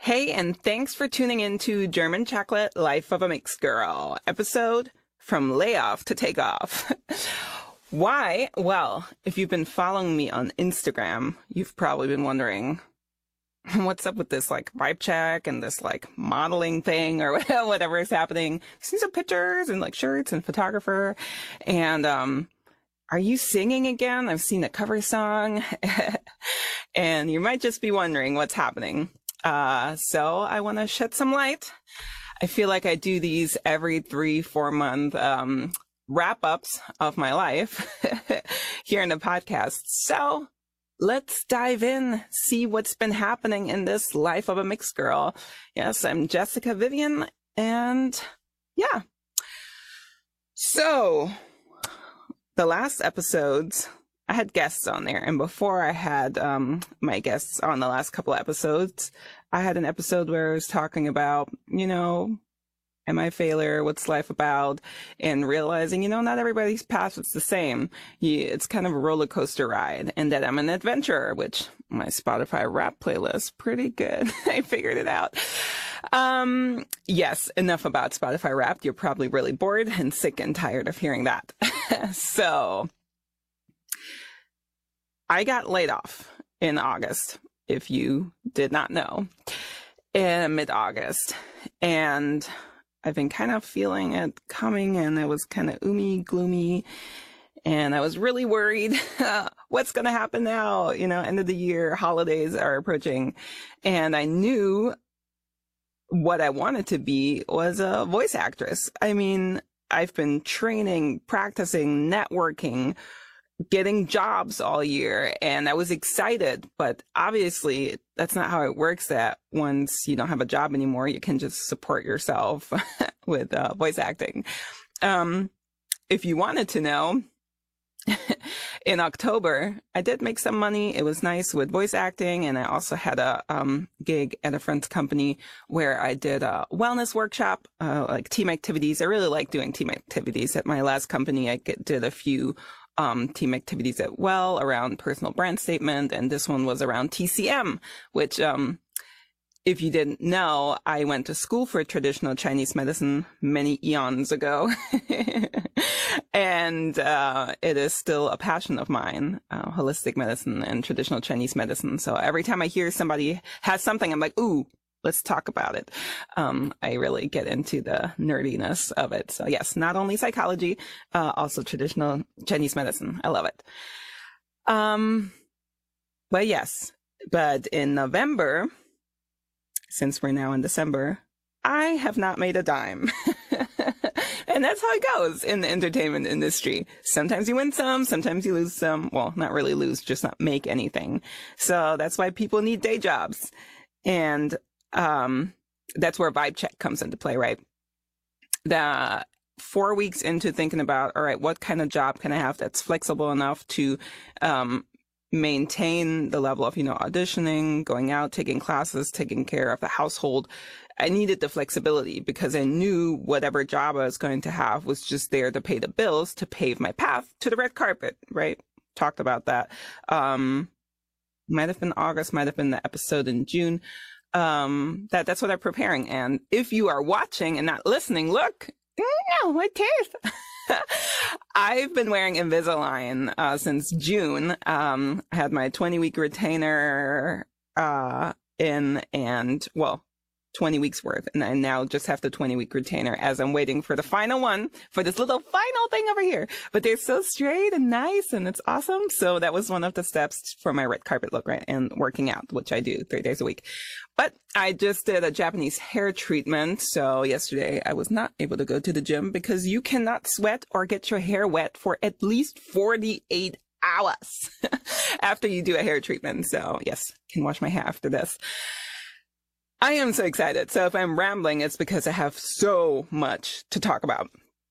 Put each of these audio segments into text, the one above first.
Hey, and thanks for tuning in to German Chocolate Life of a Mixed Girl episode from layoff to Takeoff. Why? Well, if you've been following me on Instagram, you've probably been wondering what's up with this like vibe check and this like modeling thing or whatever is happening. I've seen some pictures and like shirts and photographer. And, um, are you singing again? I've seen a cover song and you might just be wondering what's happening. Uh, so I want to shed some light. I feel like I do these every three, four month, um, wrap ups of my life here in the podcast. So let's dive in, see what's been happening in this life of a mixed girl. Yes, I'm Jessica Vivian and yeah. So the last episodes, I had guests on there. And before I had um, my guests on the last couple episodes, I had an episode where I was talking about, you know, am I a failure? What's life about? And realizing, you know, not everybody's path is the same. it's kind of a roller coaster ride and that I'm an adventurer, which my Spotify rap playlist, pretty good. I figured it out. Um, yes, enough about Spotify Wrapped. You're probably really bored and sick and tired of hearing that. so I got laid off in August, if you did not know, in mid August. And I've been kind of feeling it coming, and it was kind of oomy, gloomy. And I was really worried what's going to happen now? You know, end of the year, holidays are approaching. And I knew what I wanted to be was a voice actress. I mean, I've been training, practicing, networking getting jobs all year and I was excited, but obviously that's not how it works that once you don't have a job anymore, you can just support yourself with uh, voice acting. Um, if you wanted to know, in October, I did make some money. It was nice with voice acting. And I also had a um, gig at a friend's company where I did a wellness workshop, uh, like team activities. I really like doing team activities. At my last company, I did a few um, team activities at Well around personal brand statement, and this one was around TCM, which, um, if you didn't know, I went to school for traditional Chinese medicine many eons ago. and uh, it is still a passion of mine, uh, holistic medicine and traditional Chinese medicine. So every time I hear somebody has something, I'm like, ooh, let's talk about it. Um, I really get into the nerdiness of it. So yes, not only psychology, uh, also traditional Chinese medicine. I love it. Um, but yes, but in November, since we're now in December, I have not made a dime. and that's how it goes in the entertainment industry. Sometimes you win some, sometimes you lose some. Well, not really lose, just not make anything. So that's why people need day jobs. And um, that's where vibe check comes into play, right? The four weeks into thinking about, all right, what kind of job can I have that's flexible enough to um, maintain the level of, you know, auditioning, going out, taking classes, taking care of the household. I needed the flexibility because I knew whatever job I was going to have was just there to pay the bills, to pave my path to the red carpet, right? Talked about that. Um, might have been August, might have been the episode in June um, that that's what I'm preparing. And if you are watching and not listening, look, no, my teeth. I've been wearing Invisalign uh, since June. Um, I had my 20 week retainer uh, in, and well, 20 weeks worth. And I now just have the 20 week retainer as I'm waiting for the final one for this little final thing over here. But they're so straight and nice and it's awesome. So that was one of the steps for my red carpet look, right? And working out, which I do three days a week. But I just did a Japanese hair treatment. So yesterday I was not able to go to the gym because you cannot sweat or get your hair wet for at least 48 hours after you do a hair treatment. So yes, can wash my hair after this. I am so excited. So if I'm rambling, it's because I have so much to talk about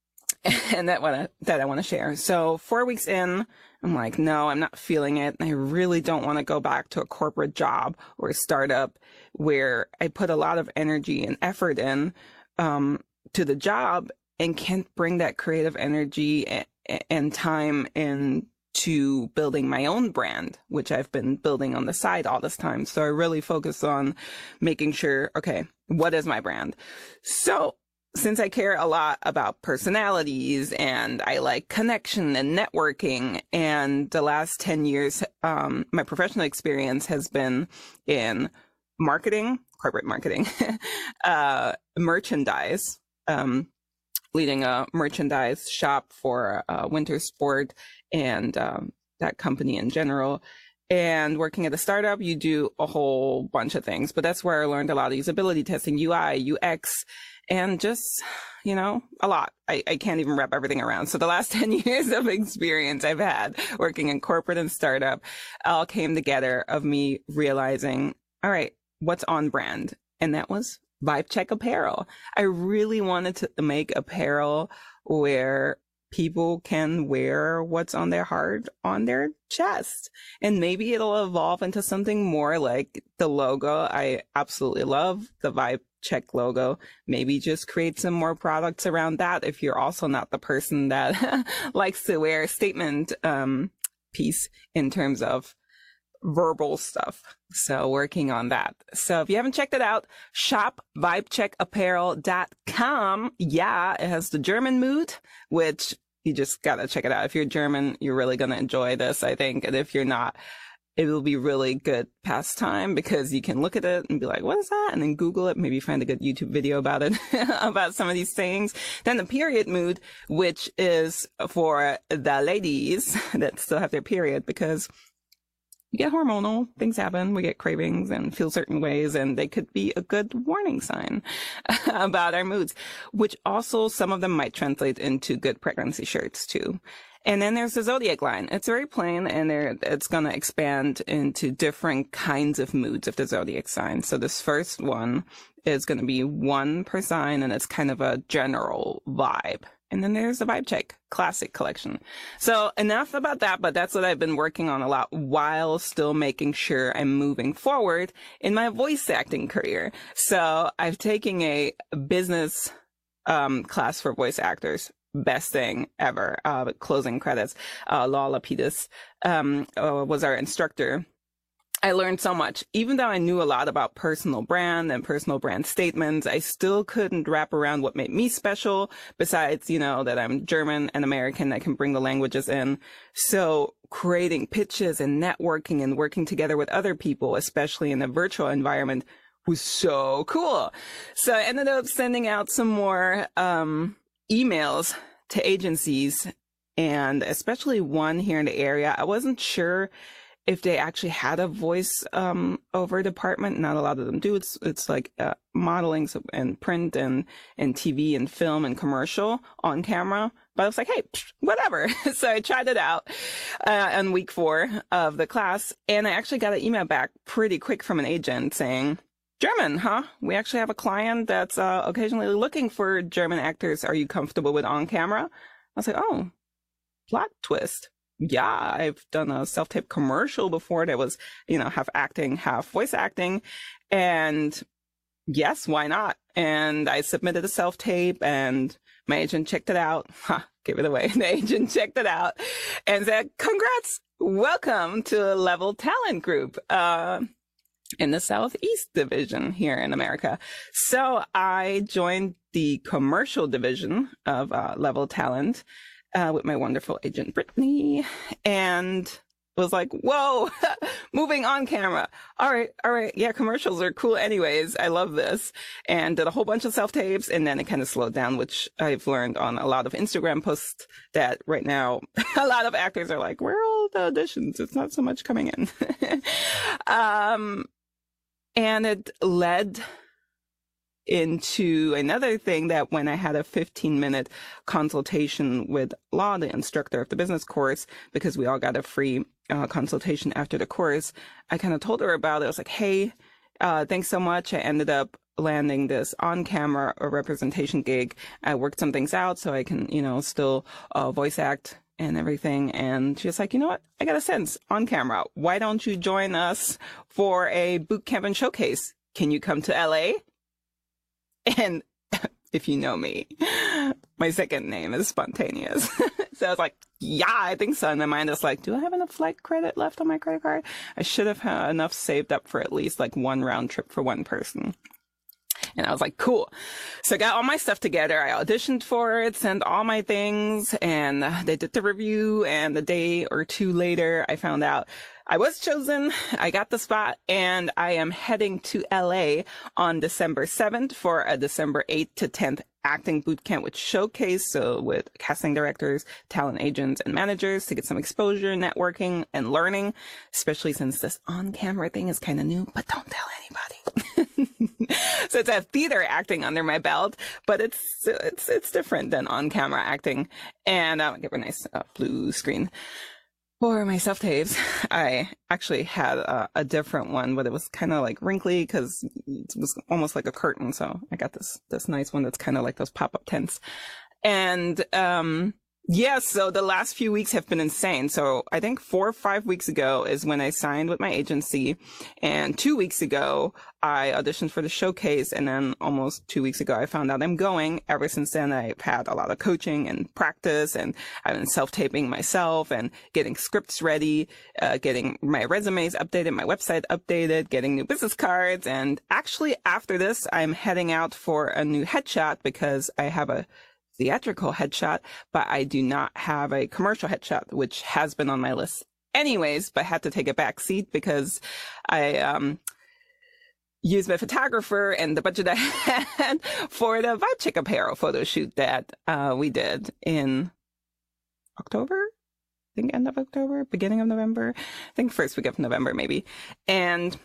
and that wanna, that I want to share. So four weeks in, I'm like, no, I'm not feeling it. I really don't want to go back to a corporate job or a startup where I put a lot of energy and effort in, um, to the job and can't bring that creative energy and, and time in to building my own brand, which I've been building on the side all this time. So I really focus on making sure, okay, what is my brand? So since I care a lot about personalities and I like connection and networking, and the last 10 years, um, my professional experience has been in marketing, corporate marketing, uh, merchandise, um, leading a merchandise shop for uh, winter sport and um, that company in general. And working at a startup, you do a whole bunch of things, but that's where I learned a lot of usability testing, UI, UX, and just, you know, a lot. I, I can't even wrap everything around. So the last 10 years of experience I've had working in corporate and startup all came together of me realizing, all right, what's on brand? And that was Vibe Check Apparel. I really wanted to make apparel where people can wear what's on their heart on their chest. And maybe it'll evolve into something more like the logo. I absolutely love the Vibe Check logo. Maybe just create some more products around that if you're also not the person that likes to wear a statement um, piece in terms of verbal stuff. So working on that. So if you haven't checked it out, shop vibecheckapparel.com. Yeah, it has the German mood, which you just gotta check it out. If you're German, you're really gonna enjoy this, I think. And if you're not, it will be really good pastime because you can look at it and be like, what is that? And then Google it, maybe find a good YouTube video about it, about some of these things. Then the period mood, which is for the ladies that still have their period because we get hormonal things happen we get cravings and feel certain ways and they could be a good warning sign about our moods which also some of them might translate into good pregnancy shirts too. And then there's the zodiac line. It's very plain and it's going to expand into different kinds of moods of the zodiac sign. So this first one is going to be one per sign and it's kind of a general vibe and then there's the Vibe Check Classic Collection. So enough about that, but that's what I've been working on a lot while still making sure I'm moving forward in my voice acting career. So I've taken a business um, class for voice actors. Best thing ever. Uh, closing credits. Uh, Lala Pedis um, uh, was our instructor I learned so much. Even though I knew a lot about personal brand and personal brand statements, I still couldn't wrap around what made me special besides, you know, that I'm German and American. I can bring the languages in. So creating pitches and networking and working together with other people, especially in a virtual environment was so cool. So I ended up sending out some more, um, emails to agencies and especially one here in the area. I wasn't sure if they actually had a voice um, over department. Not a lot of them do. It's it's like uh, modeling and print and and TV and film and commercial on camera. But I was like, hey, whatever. so I tried it out uh, on week four of the class, and I actually got an email back pretty quick from an agent saying. German, huh? We actually have a client that's uh, occasionally looking for German actors. Are you comfortable with on camera? I was like, oh, plot twist yeah, I've done a self tape commercial before that was, you know, half acting, half voice acting. And yes, why not? And I submitted a self tape and my agent checked it out. Huh, give it away. The agent checked it out and said, congrats. Welcome to Level Talent Group. Uh, in the Southeast division here in America. So I joined the commercial division of uh, Level Talent uh, with my wonderful agent Brittany, and was like, "Whoa, moving on camera. All right, all right, yeah, commercials are cool. Anyways, I love this." And did a whole bunch of self tapes, and then it kind of slowed down, which I've learned on a lot of Instagram posts that right now a lot of actors are like, "Where are all the auditions? It's not so much coming in." um, and it led into another thing that when I had a 15 minute consultation with Law, the instructor of the business course, because we all got a free uh, consultation after the course, I kind of told her about it. I was like, hey, uh, thanks so much. I ended up landing this on camera or representation gig. I worked some things out so I can, you know, still uh, voice act and everything. And she's like, you know what? I got a sense on camera. Why don't you join us for a boot camp and showcase? Can you come to LA? And if you know me, my second name is spontaneous. so I was like, yeah, I think so. And my mind is like, do I have enough flight credit left on my credit card? I should have had enough saved up for at least like one round trip for one person. And I was like, cool. So I got all my stuff together. I auditioned for it, sent all my things, and they did the review. And the day or two later, I found out I was chosen. I got the spot and I am heading to LA on December 7th for a December 8th to 10th acting boot camp with showcase. So with casting directors, talent agents and managers to get some exposure, networking and learning, especially since this on camera thing is kind of new, but don't tell anybody. so it's a theater acting under my belt, but it's, it's, it's different than on camera acting. And I'll give a nice uh, blue screen. For my self tapes, I actually had a, a, different one, but it was kind of like wrinkly because it was almost like a curtain. So I got this this nice one that's kind of like those pop up tents, and um, yeah, so the last few weeks have been insane. So I think four or five weeks ago is when I signed with my agency. And two weeks ago, I auditioned for the showcase. And then almost two weeks ago, I found out I'm going. Ever since then, I've had a lot of coaching and practice and I've been self-taping myself and getting scripts ready, uh, getting my resumes updated, my website updated, getting new business cards. And actually after this, I'm heading out for a new headshot because I have a theatrical headshot, but I do not have a commercial headshot, which has been on my list anyways, but had to take a back seat because I, um, used my photographer and the budget I had for the Vibe apparel photo shoot that, uh, we did in October. I think end of October, beginning of November. I think first week of November, maybe. And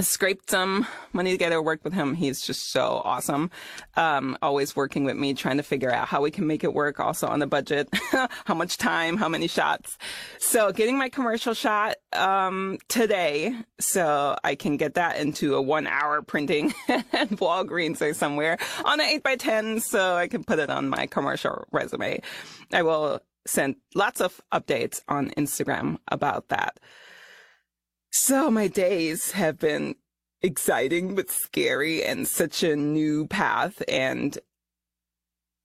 scraped some money together, worked with him. He's just so awesome. Um, always working with me, trying to figure out how we can make it work also on the budget, how much time, how many shots. So getting my commercial shot, um, today. So I can get that into a one hour printing at Walgreens or somewhere on an eight by 10. So I can put it on my commercial resume. I will send lots of updates on Instagram about that. So my days have been exciting but scary and such a new path and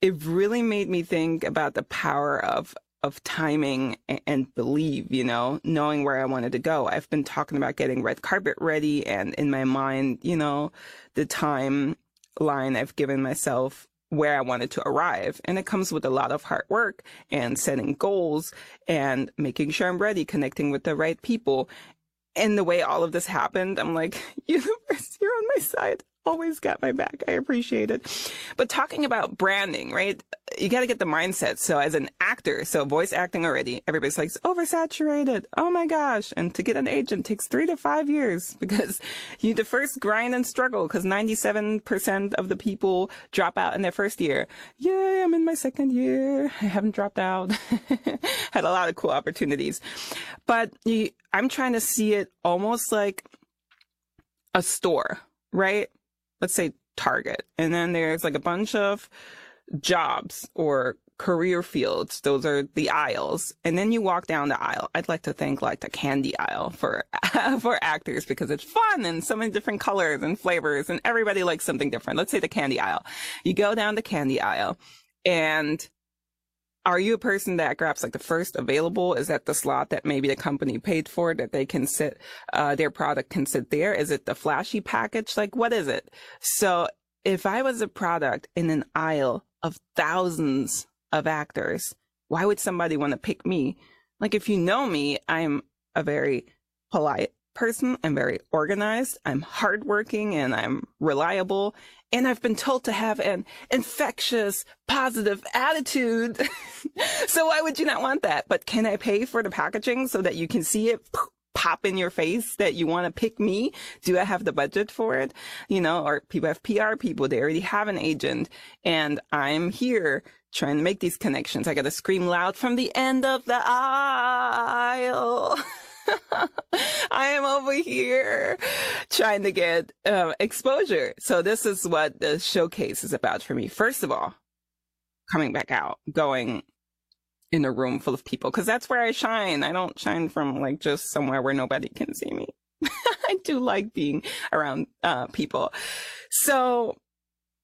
it really made me think about the power of of timing and believe, you know, knowing where I wanted to go. I've been talking about getting red carpet ready and in my mind, you know, the time line I've given myself where I wanted to arrive. And it comes with a lot of hard work and setting goals and making sure I'm ready, connecting with the right people and the way all of this happened, I'm like, universe, you're on my side. Always got my back. I appreciate it. But talking about branding, right? You got to get the mindset. So as an actor, so voice acting already, everybody's like oversaturated. Oh my gosh. And to get an agent takes three to five years because you need to first grind and struggle because 97% of the people drop out in their first year. Yay. I'm in my second year. I haven't dropped out. Had a lot of cool opportunities, but you, I'm trying to see it almost like a store, right? Let's say Target. And then there's like a bunch of jobs or career fields. Those are the aisles. And then you walk down the aisle. I'd like to think like the candy aisle for, for actors because it's fun and so many different colors and flavors and everybody likes something different. Let's say the candy aisle. You go down the candy aisle and are you a person that grabs like the first available? Is that the slot that maybe the company paid for that they can sit, uh, their product can sit there? Is it the flashy package? Like, what is it? So if I was a product in an aisle of thousands of actors, why would somebody want to pick me? Like, if you know me, I'm a very polite person. I'm very organized. I'm hardworking and I'm reliable and I've been told to have an infectious, positive attitude. so why would you not want that? But can I pay for the packaging so that you can see it pop in your face that you want to pick me? Do I have the budget for it? You know, or people have PR people, they already have an agent and I'm here trying to make these connections. I got to scream loud from the end of the aisle. I am over here trying to get uh, exposure. So this is what the showcase is about for me. First of all, coming back out, going in a room full of people, because that's where I shine. I don't shine from like just somewhere where nobody can see me. I do like being around uh, people. So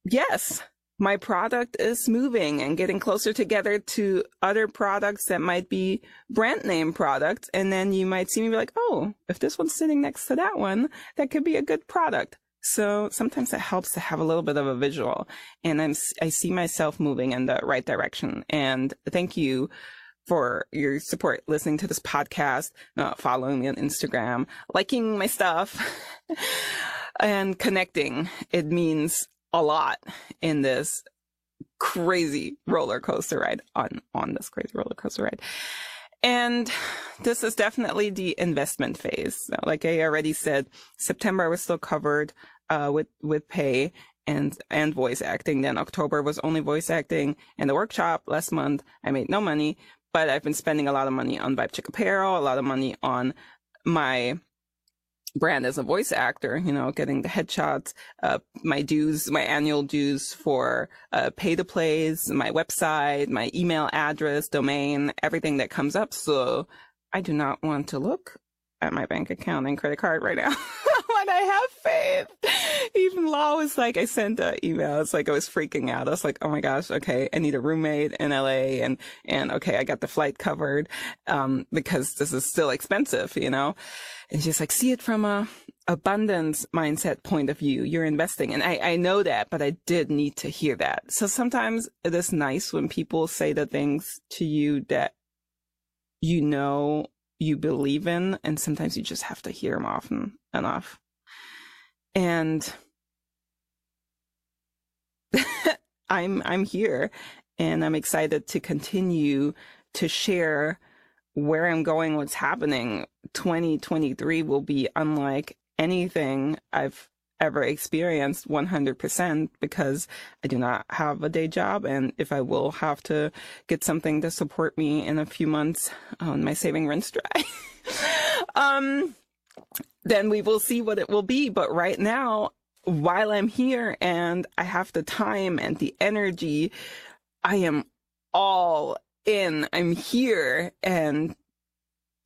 yes, my product is moving and getting closer together to other products that might be brand name products. And then you might see me be like, oh, if this one's sitting next to that one, that could be a good product. So sometimes it helps to have a little bit of a visual and I'm, I see myself moving in the right direction. And thank you for your support, listening to this podcast, uh, following me on Instagram, liking my stuff and connecting. It means a lot in this crazy roller coaster ride on, on this crazy roller coaster ride. And this is definitely the investment phase. Like I already said, September I was still covered, uh, with, with pay and, and voice acting. Then October was only voice acting and the workshop last month. I made no money, but I've been spending a lot of money on Vibe Check apparel, a lot of money on my brand as a voice actor, you know, getting the headshots, uh, my dues, my annual dues for, uh, pay to plays, my website, my email address, domain, everything that comes up. So I do not want to look at my bank account and credit card right now. but I have faith. Even Law was like, I sent an email. It's like I was freaking out. I was like, oh my gosh, okay, I need a roommate in LA and, and okay, I got the flight covered, um, because this is still expensive, you know? And she's like, see it from a abundance mindset point of view. You're investing. And I, I know that, but I did need to hear that. So sometimes it is nice when people say the things to you that you know you believe in. And sometimes you just have to hear them often enough. And I'm, I'm here and I'm excited to continue to share where I'm going, what's happening, 2023 will be unlike anything I've ever experienced 100% because I do not have a day job. And if I will have to get something to support me in a few months on my saving rent's dry, um, then we will see what it will be. But right now, while I'm here and I have the time and the energy, I am all in. I'm here and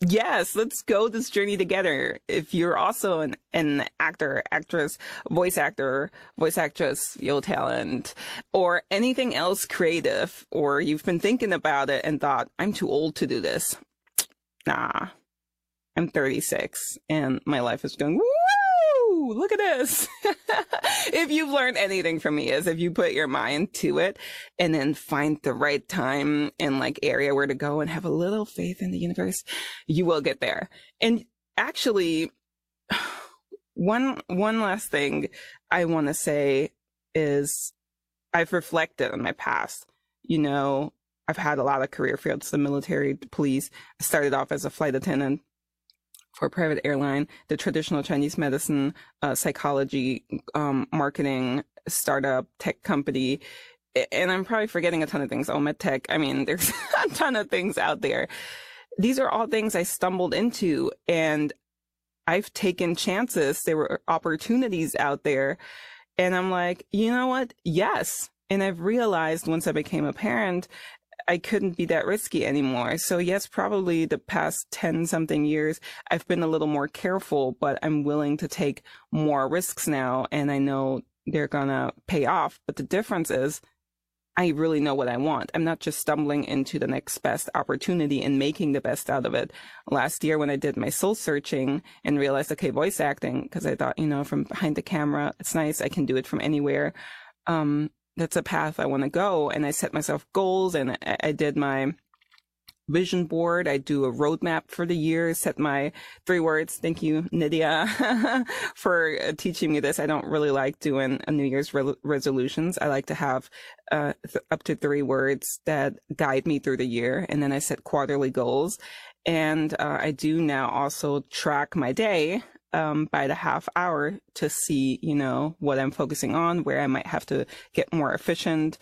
yes, let's go this journey together. If you're also an, an actor, actress, voice actor, voice actress, VO talent, or anything else creative, or you've been thinking about it and thought, I'm too old to do this. Nah, I'm 36 and my life is going, woo! Look at this. if you've learned anything from me is if you put your mind to it and then find the right time and like area where to go and have a little faith in the universe, you will get there. And actually, one, one last thing I want to say is I've reflected on my past. You know, I've had a lot of career fields, the military, the police. I started off as a flight attendant for a private airline, the traditional Chinese medicine, uh, psychology, um, marketing, startup, tech company. And I'm probably forgetting a ton of things. Oh, med tech. I mean, there's a ton of things out there. These are all things I stumbled into and I've taken chances. There were opportunities out there. And I'm like, you know what? Yes. And I've realized once I became a parent I couldn't be that risky anymore. So yes, probably the past 10 something years, I've been a little more careful, but I'm willing to take more risks now. And I know they're gonna pay off. But the difference is I really know what I want. I'm not just stumbling into the next best opportunity and making the best out of it. Last year when I did my soul searching and realized, okay, voice acting, because I thought, you know, from behind the camera, it's nice. I can do it from anywhere. Um, that's a path I want to go. And I set myself goals and I, I did my vision board. I do a roadmap for the year, set my three words. Thank you, Nydia, for uh, teaching me this. I don't really like doing a New Year's re- resolutions. I like to have uh, th- up to three words that guide me through the year. And then I set quarterly goals. And uh, I do now also track my day um, by the half hour to see, you know, what I'm focusing on, where I might have to get more efficient,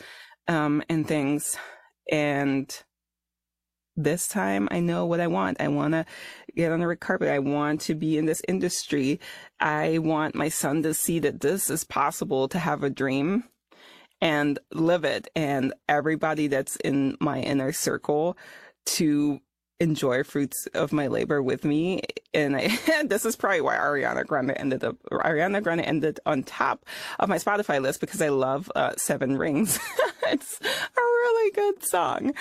um, and things. And this time I know what I want. I want to get on the red carpet. I want to be in this industry. I want my son to see that this is possible to have a dream and live it. And everybody that's in my inner circle to enjoy fruits of my labor with me. And I, this is probably why Ariana Grande ended up, Ariana Grande ended on top of my Spotify list because I love uh, Seven Rings. it's a really good song.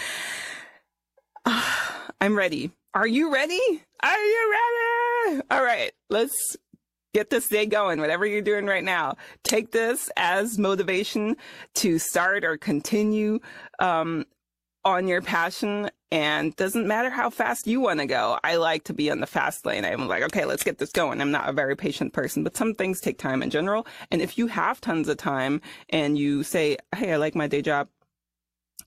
I'm ready. Are you ready? Are you ready? All right, let's get this day going, whatever you're doing right now. Take this as motivation to start or continue um, on your passion and doesn't matter how fast you want to go. I like to be on the fast lane. I'm like, okay, let's get this going. I'm not a very patient person, but some things take time in general. And if you have tons of time and you say, Hey, I like my day job,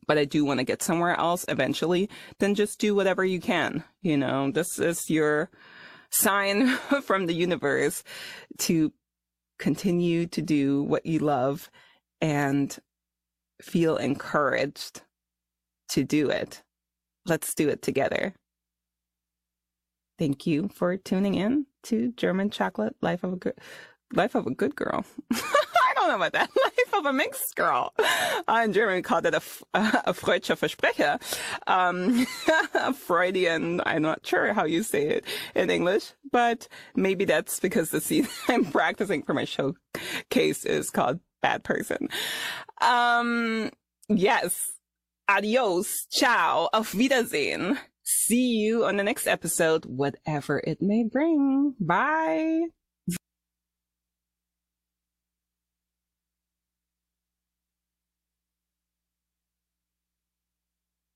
but I do want to get somewhere else eventually, then just do whatever you can. You know, this is your sign from the universe to continue to do what you love and feel encouraged to do it. Let's do it together. Thank you for tuning in to German Chocolate Life of a Good Life of a Good Girl. I don't know about that. Life of a mixed girl. Uh, in German, we call that a, a Freudscher Versprecher. Um, Freudian, I'm not sure how you say it in English, but maybe that's because the scene I'm practicing for my showcase is called Bad Person. Um, yes. Adios. Ciao. Auf Wiedersehen. See you on the next episode, whatever it may bring. Bye.